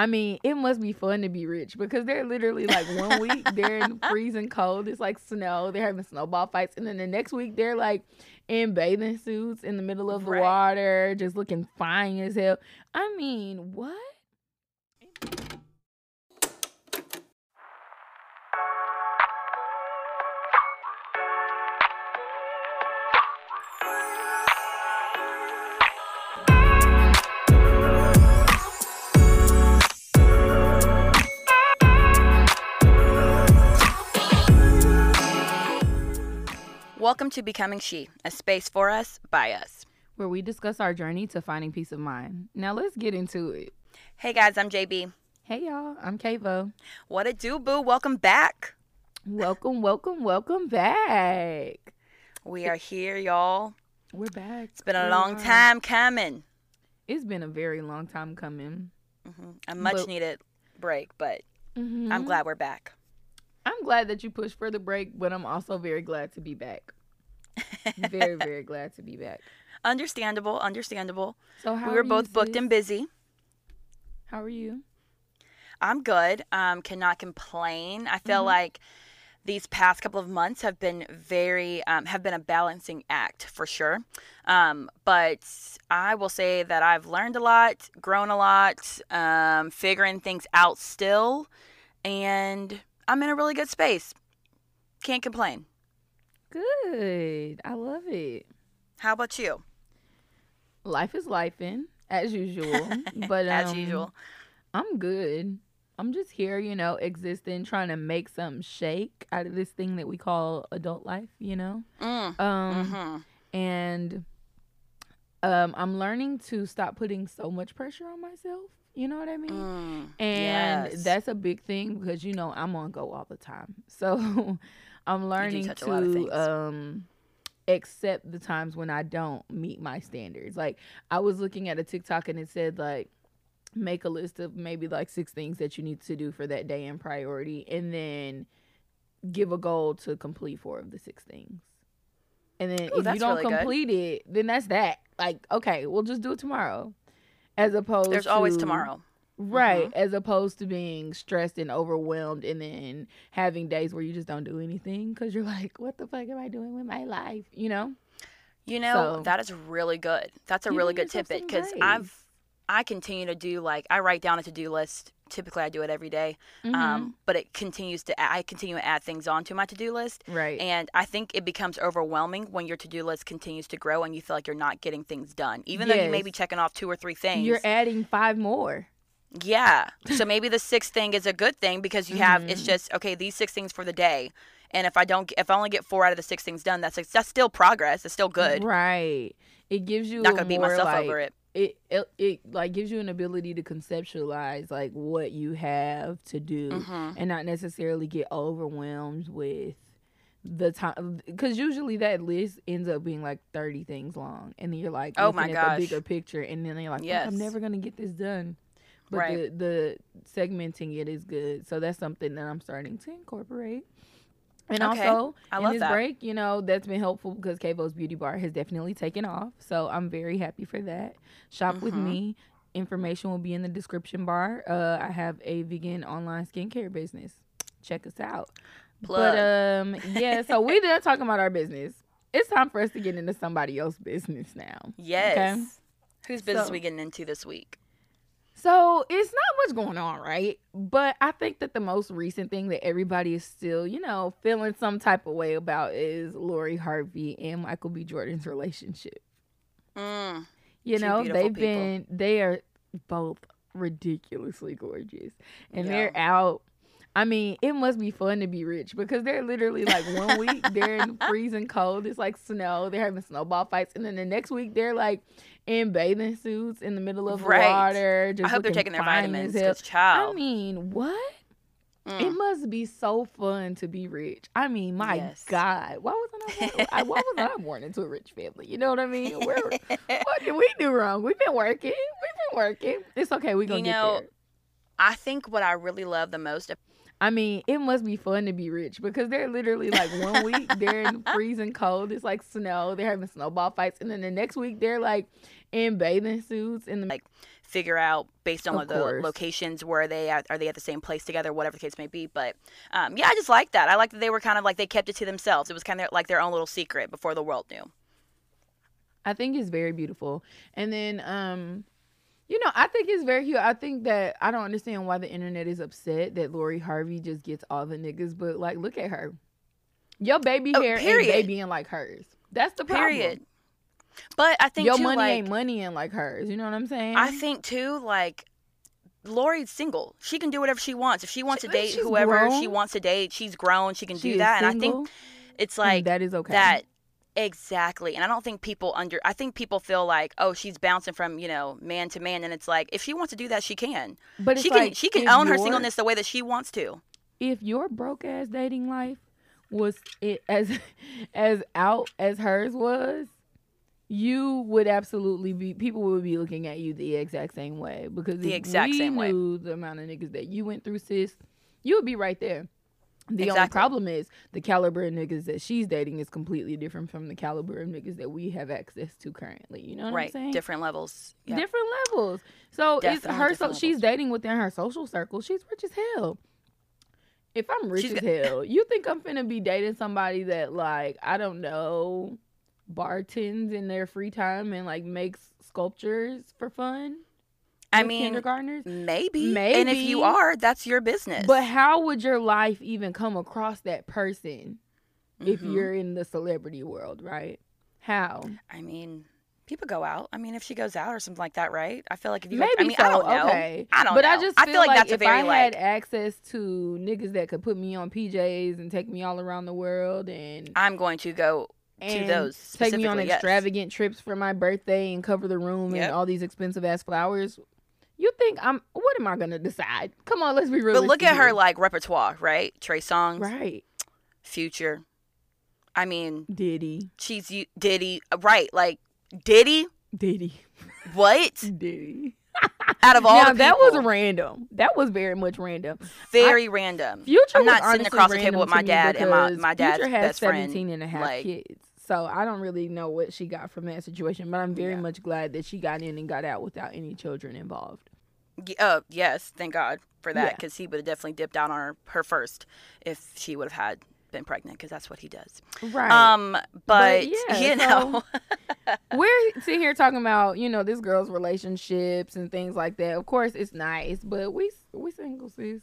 I mean, it must be fun to be rich because they're literally like one week they're in freezing cold. It's like snow. They're having snowball fights, and then the next week they're like in bathing suits in the middle of the Right. water, just looking fine as hell. I mean, what? Welcome to Becoming She, a space for us, by us. Where we discuss our journey to finding peace of mind. Now let's get into it. Hey guys, I'm JB. Hey y'all, I'm Kavo. What it do, boo? Welcome back. Welcome, welcome, welcome back. We are here, y'all. We're back. It's been a We long are. time coming. It's been a very long time coming. hmm A much But- needed break, but Mhm. I'm glad we're back. I'm glad that you pushed for the break, but I'm also very glad to be back. Very, very glad to be back. Understandable, understandable. So how we were are you, both booked sis? and busy. How are you? I'm good. Um, cannot complain. I feel Mhm. like these past couple of months have been very um, have been a balancing act for sure. Um, but I will say that I've learned a lot, grown a lot, um, figuring things out still, and I'm in a really good space. Can't complain. Good. I love it. How about you? Life is lifing as usual, but As um, usual. I'm good. I'm just here, you know, existing, trying to make some shake out of this thing that we call adult life, you know. Mm. Um, hmm and um, I'm learning to stop putting so much pressure on myself. You know what I mean? Mm. And Yes. that's a big thing because you know I'm on go all the time. So I'm learning touch a lot of to um accept the times when I don't meet my standards. Like I was looking at a TikTok and it said like make a list of maybe like six things that you need to do for that day in priority and then give a goal to complete four of the six things. And then Ooh, if you don't really good. complete it, then that's that. Like, okay, we'll just do it tomorrow. As opposed There's always tomorrow. Right. Mm-hmm. As opposed to being stressed and overwhelmed and then having days where you just don't do anything because you're like, what the fuck am I doing with my life? You know? You know, So- that is really good. That's a really good tidbit because. I've I continue to do like I write down a to do list. Typically, I do it every day, Mm-hmm. um, but it continues to I continue to add things onto my to do list, right. and I think it becomes overwhelming when your to do list continues to grow and you feel like you're not getting things done, even though you may be checking off two or three things. You're adding five more. Yeah. So maybe the sixth thing is a good thing because you have Mm-hmm. it's just okay these six things for the day, and if I don't if I only get four out of the six things done, that's that's still progress. It's still good. Right. It gives you Not gonna beat myself like, over it. It, it it like gives you an ability to conceptualize like what you have to do Mhm. and not necessarily get overwhelmed with the time because usually that list ends up being like 30 things long and then you're like Oh my gosh. bigger picture and then you're like Yes. i'm never gonna get this done but Right. the the segmenting it is good so that's something that i'm starting to incorporate and Okay. also I in this that. break you know that's been helpful because Kavo's beauty bar has definitely taken off so i'm very happy for that shop with Mhm. me information will be in the description bar uh i have a vegan online skincare business check us out Plug. but um yeah so we done talking about our business it's time for us to get into somebody else's business now Yes. Whose business So- we getting into this week? So it's not much going on, right? But I think that the most recent thing that everybody is still, you know, feeling some type of way about is Lori Harvey and Michael B. Jordan's relationship. Mm. You know, they've people. been they are both ridiculously gorgeous. And Yeah. they're out. I mean, it must be fun to be rich because they're literally like one week they're in freezing cold. It's like snow. They're having snowball fights, and then the next week they're like in bathing suits in the middle of Right. the water. Just I hope they're taking their vitamins as hell. because child. I mean, what? It Mm. must be so fun to be rich. I mean, my Yes. God, why wasn't I? Born, I why was I born into a rich family? You know what I mean? Where, what did we do wrong? We've been working. We've been working. It's okay. We gonna You get know, there. I think what I really love the most. I mean, it must be fun to be rich because they're literally like one week they're in freezing cold. It's like snow. They're having snowball fights, and then the next week they're like in bathing suits in the Like, figure out based on Of the course. locations where they at, are they at the same place together, whatever the case may be. But um, yeah, I just like that. I like that they were kind of like they kept it to themselves. It was kind of like their own little secret before the world knew. I think it's very beautiful. And then um you know, I think it's very cute. I think that I don't understand why the internet is upset that Lori Harvey just gets all the niggas, but like look at her. Your baby Oh, hair ain't babying like hers. That's the problem. Period. But I think Your too, money like, ain't moneying like hers. You know what I'm saying? I think too, like Lori's single. She can do whatever she wants. If she wants She- to date whoever she wants to date, she's grown. She can She do that. And I think it's like that is okay. that exactly. And I don't think people under. I think people feel like, oh, she's bouncing from you know man to man, and it's like if she wants to do that, she can. but She can. like, she can own her singleness the way that she wants to. If your broke ass dating life was it as as out as hers was, you would absolutely be people would be looking at you the exact same way because The exact we same way. the amount of niggas that you went through, sis, you would be right there. The only problem is the caliber of niggas that she's dating is completely different from the caliber of niggas that we have access to currently. You know what I'm right. saying? Different levels. Yep. different levels. So it's her. So she's dating within her social circle. She's rich as hell. If I'm rich She's as hell, you think I'm finna be dating somebody that like I don't know, bartends in their free time and like makes sculptures for fun? I mean, kindergartners. maybe. And if you are, that's your business. But how would your life even come across that person if Mhm. you're in the celebrity world, right? How? I mean, people go out. I mean, if she goes out or something like that, right? I feel like if you, Maybe I mean, so. I don't know. Okay. I don't but know. I just I feel, like like, that's a if very, I had like- access to niggas that could put me on PJs and take me all around the world and I'm going to go to those take me on yes. extravagant trips for my birthday and cover the room Yep. and all these expensive ass flowers. You think I'm? What am I gonna decide? Come on, let's be real. But look at her like repertoire, right? Trey Songz, right, Future. I mean, Diddy, she's you Diddy, uh, right? Like Diddy. Diddy, What? Diddy. Out of all now the that was people, random. That was very much random. very random. Future I'm not sitting across the table with my dad and my- my dad's Future has best friend, 17 and a half like- kids. So I don't really know what she got from that situation, but I'm very Yeah. much glad that she got in and got out without any children involved. Uh, yes, thank God for that Yeah. because he would have definitely dipped out on her, her first if she would have had been pregnant because that's what he does. Right. Um, but, yeah, you know, We're sitting here talking about, you know, this girl's relationships and things like that. Of course, it's nice, but we we single sis.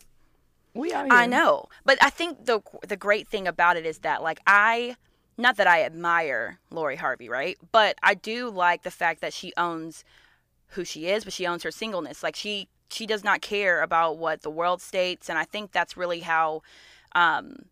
We out here. I know, but I think the the great thing about it is that like I, not that I admire Lori Harvey, right? But I do like the fact that she owns who she is, but she owns her singleness. Like she she does not care about what the world states, and I think that's really how. Um,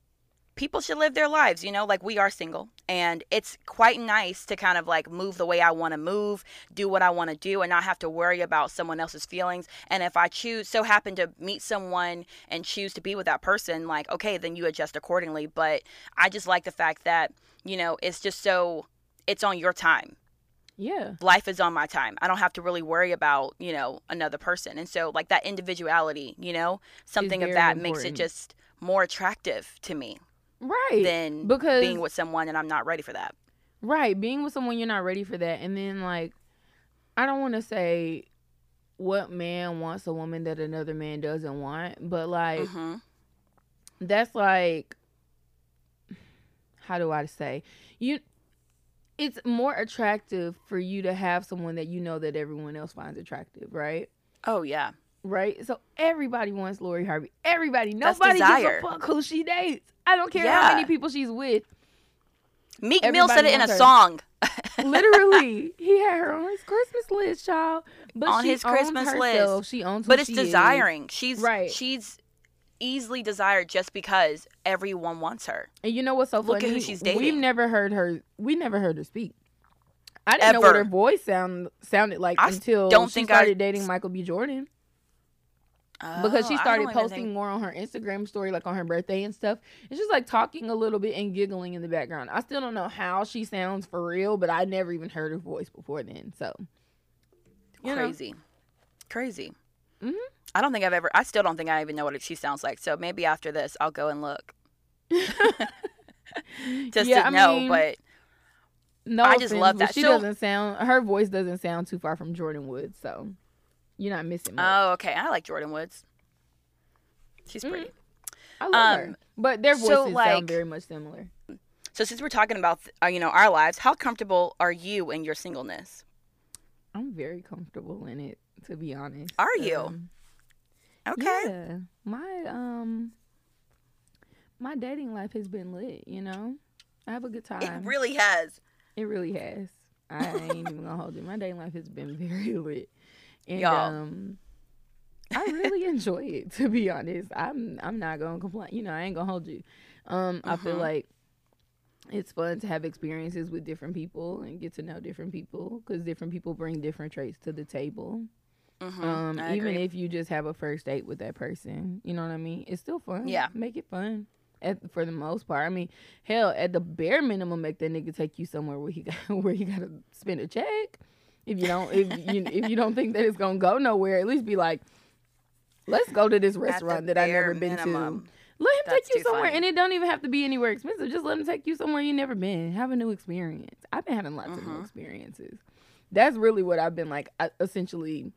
people should live their lives, you know, like we are single. And it's quite nice to kind of like move the way I want to move, do what I want to do, and not have to worry about someone else's feelings. And if I choose, so happen to meet someone and choose to be with that person, like, okay, then you adjust accordingly. But I just like the fact that, you know, it's just so, it's on your time Yeah. life is on my time. I don't have to really worry about, you know, another person. And so like that individuality, you know, something of that makes it just more attractive to me Right. than because being with someone and I'm not ready for that. Right, being with someone you're not ready for that, and then like, I don't want to say what man wants a woman that another man doesn't want, but like hmm that's like, how do I say you? It's more attractive for you to have someone that you know that everyone else finds attractive, right? Oh yeah. Right. So everybody wants Lori Harvey. Everybody. That's Nobody gives a fuck who she dates. I don't care how many people she's with. Meek Mill said it in a her. song. Literally, he had her on his Christmas list, child. But On his Christmas herself. list. She owns, But it's she is. desiring. She's Right. she's easily desired just because everyone wants her. And you know what's so Look at funny? who she's dating. We've never heard her. We never heard her speak. I didn't know what her voice sound sounded like I until don't she think I started dating Michael B. Jordan. Because she Oh, started posting think- more on her Instagram story, like on her birthday and stuff. And she's like talking a little bit and giggling in the background. I still don't know how she sounds for real, but I never even heard her voice before then. So you know. crazy, crazy. Mhm. I don't think I've ever. I still don't think I even know what she sounds like. So maybe after this, I'll go and look just Yeah, to I know. mean, but no, I just offense, love that. She doesn't sound. Her voice doesn't sound too far from Jordyn Wood. So You're not missing much. Oh, okay. I like Jordyn Woods. She's Mhm. pretty. I love her. um, But their so, voices like- sound very much similar. So since we're talking about uh, you know our lives, how comfortable are you in your singleness? I'm very comfortable in it, to be honest. Are you? Um, Okay. Yeah. My um my dating life has been lit, you know? I have a good time. It really has. It really has. I ain't even gonna hold it. My dating life has been very lit. And Y'all. um I really enjoy it, to be honest. I'm I'm not gonna complain. You know, I ain't gonna hold you. Um, I feel Mhm. like it's fun to have experiences with different people and get to know different people because different people bring different traits to the table. Mhm, Um, even agree. if you just have a first date with that person, you know what I mean? It's still fun. Yeah. Make it fun. At, for the most part, I mean, hell, at the bare minimum, make that nigga take you somewhere where he got where he got to spend a check. If you don't, if you if you don't think that it's gonna go nowhere, at least be like, let's go to this restaurant that I've never been minimum. to. Let him That's take you somewhere, funny. and it don't even have to be anywhere expensive. Just let him take you somewhere you've never been. Have a new experience. I've been having lots of new Mhm. experiences. That's really what I've been like, essentially,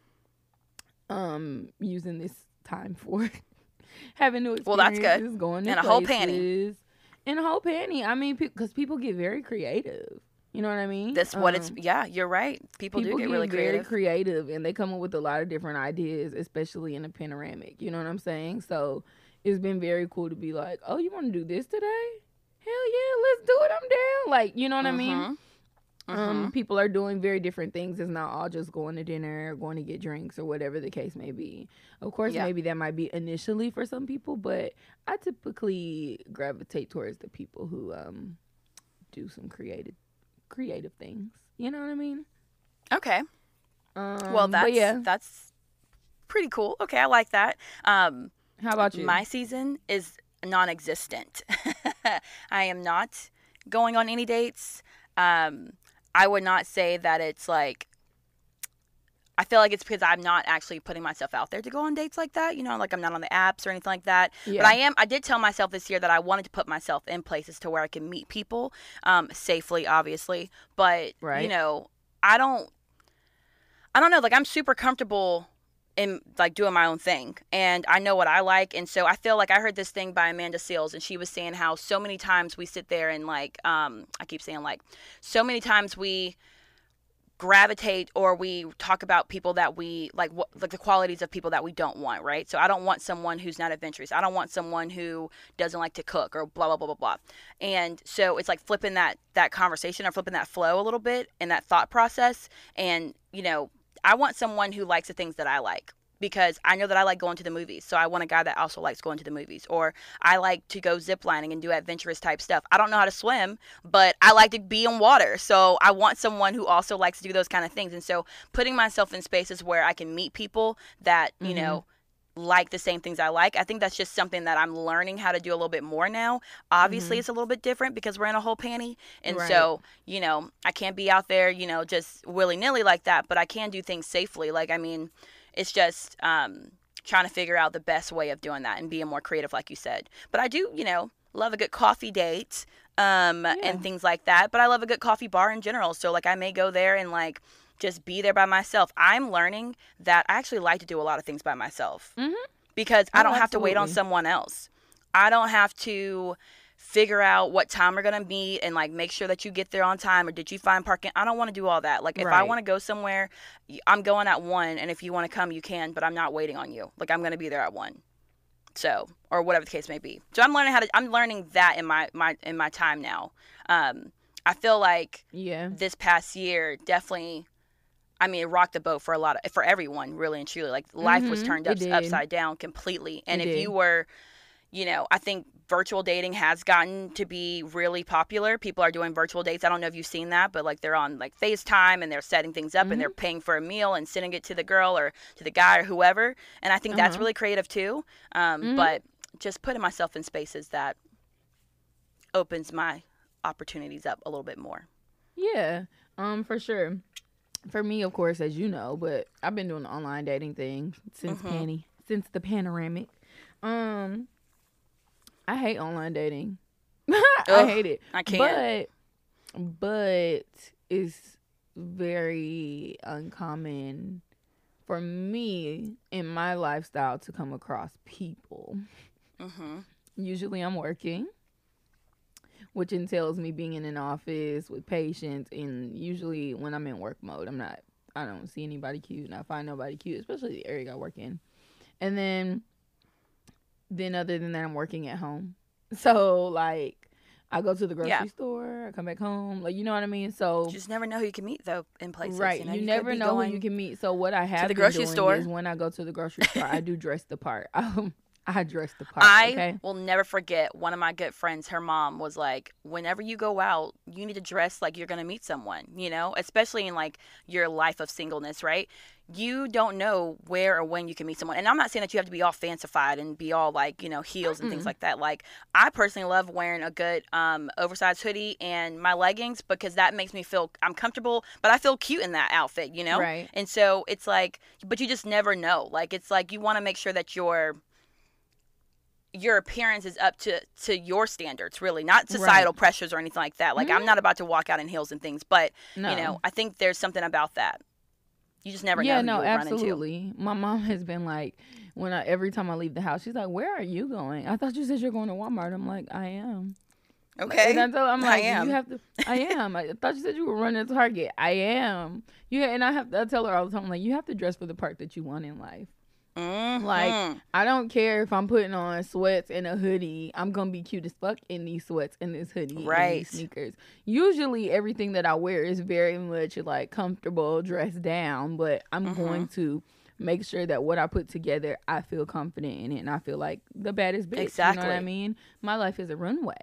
um, using this time for having new experiences. Well, that's good. Going to And a whole panty. places. And a whole panty. I mean, because people get very creative. You know what I mean? That's what it's. Um, Yeah, you're right. People, do get really very creative. creative and they come up with a lot of different ideas, especially in a panoramic. You know what I'm saying? So it's been very cool to be like, oh, you want to do this today? Hell yeah, let's do it. I'm down. Like, you know what I mean? Mhm. Um, Mhm. people are doing very different things. It's not all just going to dinner or going to get drinks or whatever the case may be. Of course, Yeah. maybe that might be initially for some people, but I typically gravitate towards the people who um do some creative creative things. You know what I mean? Okay. Um, Well, that's yeah. that's pretty cool. Okay, I like that. Um, How about you? my season is non-existent. I am not going on any dates. Um, I would not say that it's like. I feel like it's because I'm not actually putting myself out there to go on dates like that. You know, like I'm not on the apps or anything like that. yeah. But I am. I did tell myself this year that I wanted to put myself in places to where I can meet people um, safely, obviously. But Right. you know, I don't. I don't know. Like I'm super comfortable in like doing my own thing, and I know what I like, and so I feel like I heard this thing by Amanda Seales, and she was saying how so many times we sit there and like, um, I keep saying like, so many times we gravitate or we talk about people that we like what like the qualities of people that we don't want right? So i don't want someone who's not adventurous. I don't want someone who doesn't like to cook or blah blah blah blah blah. And so it's like flipping that that conversation or flipping that flow a little bit in that thought process. And you know i want someone who likes the things that i like because I know that I like going to the movies. So I want a guy that also likes going to the movies. Or I like to go ziplining and do adventurous type stuff. I don't know how to swim, but I like to be in water. So I want someone who also likes to do those kind of things. And so putting myself in spaces where I can meet people that, you Mhm. know, like the same things I like. I think that's just something that I'm learning how to do a little bit more now. Obviously, Mhm. it's a little bit different because we're in a whole panty. And Right. so, you know, I can't be out there, you know, just willy nilly like that, but I can do things safely. Like, I mean, it's just um, trying to figure out the best way of doing that and being more creative, like you said. But I do, you know, love a good coffee date um, Yeah. and things like that. But I love a good coffee bar in general. So, like, I may go there and, like, just be there by myself. I'm learning that I actually like to do a lot of things by myself Mhm. because I Oh, don't have to wait on someone else. I don't have to figure out what time we're gonna meet and like make sure that you get there on time or did you find parking. I don't want to do all that. Like if I want to go somewhere, i'm going at one, and if you want to come, you can. But I'm not waiting on you. Like I'm gonna be there at one. So or whatever the case may be. So I'm learning how to. I'm learning that in my my in my time now. Um, I feel like yeah. this past year definitely I mean, it rocked the boat for a lot of for everyone, really and truly. Like life was Mhm, turned up, upside down completely. And It if did. you were, you know, I think virtual dating has gotten to be really popular. People are doing virtual dates. I don't know if you've seen that, but like they're on like FaceTime and they're setting things up Mm-hmm. and they're paying for a meal and sending it to the girl or to the guy or whoever. And I think that's Uh-huh. really creative too. Um, Mhm. But just putting myself in spaces that opens my opportunities up a little bit more. Yeah, um, for sure. For me, of course, as you know, but I've been doing the online dating thing since. Panny, since the panoramic. Um, I hate online dating. I hate it. I can't. But, but it's very uncommon for me in my lifestyle to come across people, Mm-hmm. usually I'm working, which entails me being in an office with patients. And usually when I'm in work mode, I'm not, I don't see anybody cute and I find nobody cute, especially the area I work in. And then, then other than that, I'm working at home. So like, I go to the grocery Yeah. store, I come back home, like you know what I mean. So You just never know who you can meet though in places. right, You, know? you, could never know who you can meet. So what I have the been grocery doing store. is when I go to the grocery store, I do dress the part. Um, I dress the part. I okay. will never forget one of my good friends. Her mom was like, "Whenever you go out, you need to dress like you're gonna meet someone. You know, especially in like your life of singleness, right? You don't know where or when you can meet someone. And I'm not saying that you have to be all fancified and be all like you know heels and things like that. Like I personally love wearing a good um, oversized hoodie and my leggings because that makes me feel I'm comfortable, but I feel cute in that outfit. You know, Right. and so it's like, but you just never know. Like it's like you want to make sure that you're your appearance is up to to your standards really not societal pressures or anything like that like i'm Mhm. not about to walk out in heels and things but No. you know i think there's something about that you just never yeah, know no, you'll run into absolutely. My mom has been like, when I every time I leave the house, she's like, "Where are you going?" I thought you said you're going to Walmart. I'm like, I am. okay And I told, I'm I like, am. you have to. I am. I thought you said you were running to Target. I am. Yeah, and I have. I tell her all the time, like, you have to dress for the part that you want in life. Mhm. Like, I don't care if I'm putting on sweats and a hoodie. I'm gonna be cute as fuck in these sweats and this hoodie and Right. these sneakers. Usually, everything that I wear is very much like comfortable, dressed down. But I'm Mhm. going to make sure that what I put together, I feel confident in it, and I feel like the baddest bitch. You know what I mean? My life is a runway,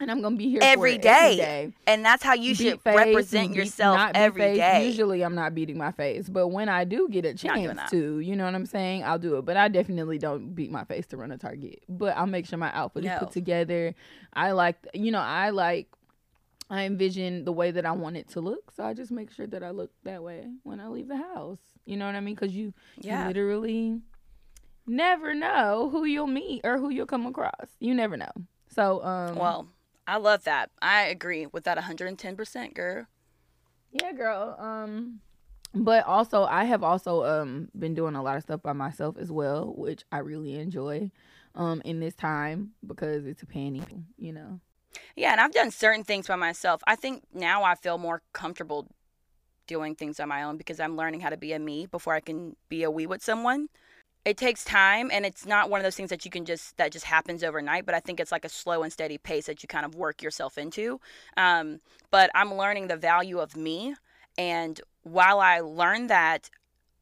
and I'm gonna be here every, for day. every day. and that's how you Beat should face represent beat- yourself every face. day Usually, I'm not beating my face, but when I do get a chance to, you know what I'm saying, I'll do it. But I definitely don't beat my face to run a Target. But I'll make sure my outfit is put together. I like, you know, I like. I envision the way that I want it to look, so I just make sure that I look that way when I leave the house. You know what I mean? Because you, you yeah literally never know who you'll meet or who you'll come across. You never know. So, um, well i love that i agree with that 110% girl Yeah, girl. Um, but also I have also um been doing a lot of stuff by myself as well, which I really enjoy. Um, in this time because it's a panty, you know. Yeah, and I've done certain things by myself. I think now I feel more comfortable doing things on my own because I'm learning how to be a me before I can be a we with someone. It takes time and it's not one of those things that you can just that just happens overnight, but I think it's like a slow and steady pace that you kind of work yourself into. Um, but I'm learning the value of me and while I learn that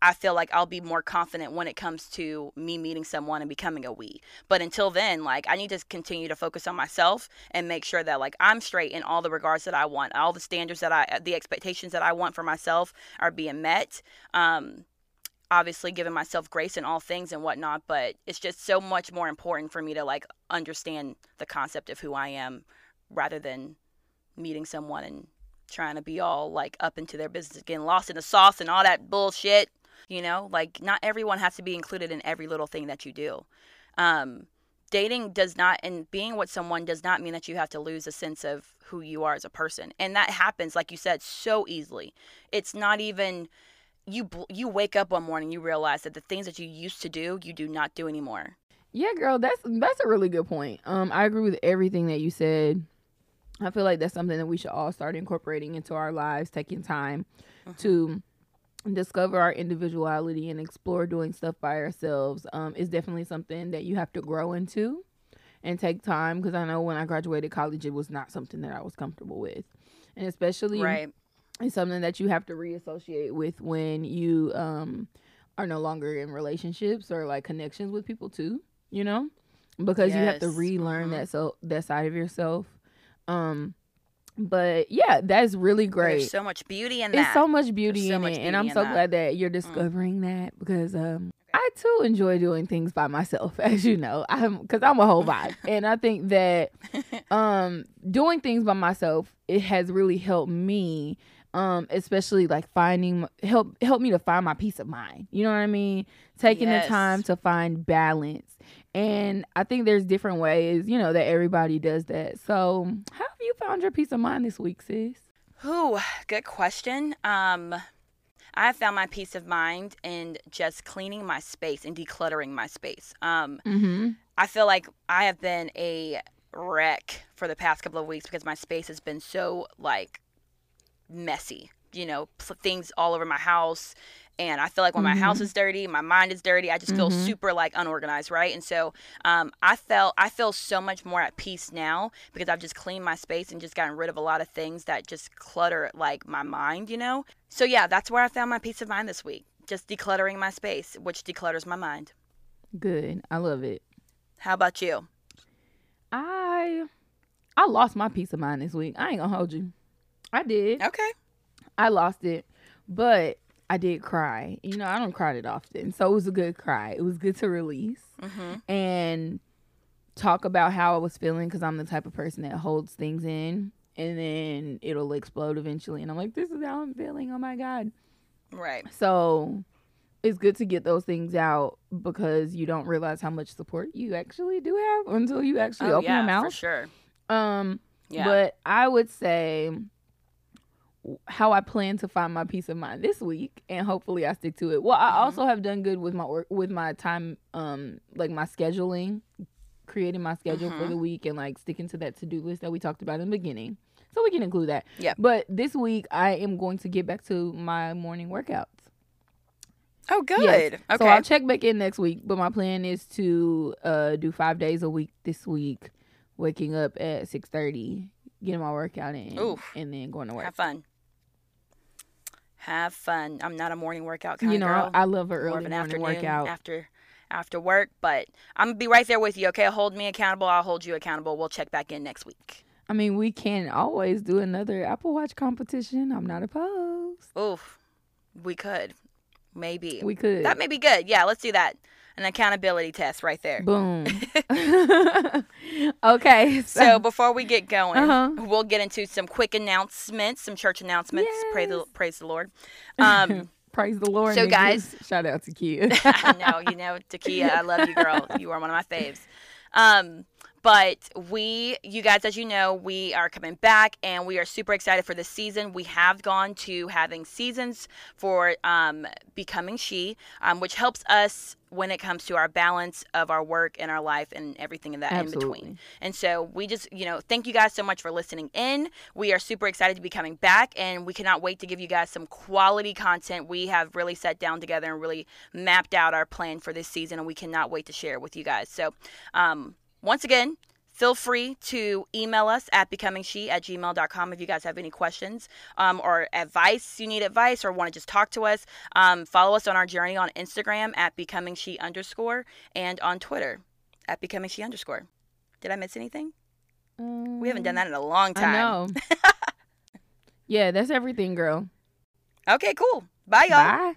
I feel like I'll be more confident when it comes to me meeting someone and becoming a we. But until then, like I need to continue to focus on myself and make sure that like I'm straight in all the regards that I want, all the standards that I, the expectations that I want for myself are being met. Um, obviously giving myself grace in all things and whatnot, but it's just so much more important for me to like understand the concept of who I am rather than meeting someone and trying to be all like up into their business, getting lost in the sauce and all that bullshit. You know, like not everyone has to be included in every little thing that you do. Um, dating does not, and being with someone does not mean that you have to lose a sense of who you are as a person. And that happens, like you said, so easily. It's not even you. You wake up one morning, you realize that the things that you used to do, you do not do anymore. Yeah, girl, that's that's a really good point. Um, I agree with everything that you said. I feel like that's something that we should all start incorporating into our lives, taking time to discover our individuality and explore doing stuff by ourselves. Um, is definitely something that you have to grow into and take time because I know when I graduated college, it was not something that I was comfortable with, and especially Right. It's something that you have to reassociate with when you um are no longer in relationships or like connections with people too you know because you have to Yes. relearn Mhm. that so that side of yourself um but yeah that's really great There's so much beauty in it's so much beauty so in much it and i'm so that. Mm. glad that you're discovering that because um i too enjoy doing things by myself as you know i'm because i'm a whole vibe and i think that um doing things by myself it has really helped me um especially like finding help help me to find my peace of mind you know what i mean taking Yes. the time to find balance and i think there's different ways you know that everybody does that so how have you found your peace of mind this week sis Whew, good question. Um, I found my peace of mind in just cleaning my space and decluttering my space. Um, Mm-hmm. I feel like I have been a wreck for the past couple of weeks because my space has been so like messy. You know, things all over my house. And I feel like when my house Mhm. is dirty, my mind is dirty. I just feel Mhm. super like unorganized, right? And so, um, I felt I feel so much more at peace now because I've just cleaned my space and just gotten rid of a lot of things that just clutter like my mind, you know. So yeah, that's where I found my peace of mind this week. Just decluttering my space, which declutters my mind. Good. I love it. How about you? I I lost my peace of mind this week. I ain't gonna hold you. I did. Okay. I lost it, but I did cry. You know, I don't cry that often, so it was a good cry. It was good to release Mm-hmm. and talk about how I was feeling because I'm the type of person that holds things in and then it'll explode eventually. And I'm like, this is how I'm feeling. Oh my god. Right. So it's good to get those things out because you don't realize how much support you actually do have until you actually oh open yeah, your mouth. for sure. Um, Yeah. but I would say how I plan to find my peace of mind this week, and hopefully I stick to it. Well, I Mhm. also have done good with my work, with my time, um, like my scheduling, creating my schedule for Mhm. the week, and like sticking to that to do list that we talked about in the beginning. So we can include that. Yeah. But this week I am going to get back to my morning workouts. oh, good. Yes. Okay. So I'll check back in next week. But my plan is to uh, do five days a week this week, waking up at six thirty, getting my workout in, Oof. and then going to work. Have fun. Have fun. I'm not a morning workout kind you of know, girl. I love an More early of an afternoon workout. after after work, but I'm gonna be right there with you. Okay, hold me accountable. I'll hold you accountable. We'll check back in next week. I mean, we can always do another Apple Watch competition. I'm not opposed. Oof, we could, maybe. We could. That may be good. Yeah, let's do that. An accountability test right there. Boom. okay. So before we get going, Uh-huh. we'll get into some quick announcements, some church announcements. Praise the praise the Lord. Um, praise the Lord. so, guys- shout out to Kia. I know, you know, Takia, I love you, girl. You are one of my faves. Um, but we, you guys, as you know, we are coming back and we are super excited for this season. We have gone to having seasons for um, Becoming She, um, which helps us when it comes to our balance of our work and our life and everything in that in between. And so we just, you know, thank you guys so much for listening in. We are super excited to be coming back and we cannot wait to give you guys some quality content. We have really sat down together and really mapped out our plan for this season and we cannot wait to share it with you guys. So, um, once again, feel free to email us at becomingshe at gmail.com if you guys have any questions um, or advice, you need advice or want to just talk to us. Um, follow us on our journey on Instagram at becomingshe underscore and on Twitter at becomingshe underscore. Did I miss anything? We haven't done that in a long I time. know. yeah, that's everything, girl. Okay, cool. Bye, y'all. Bye.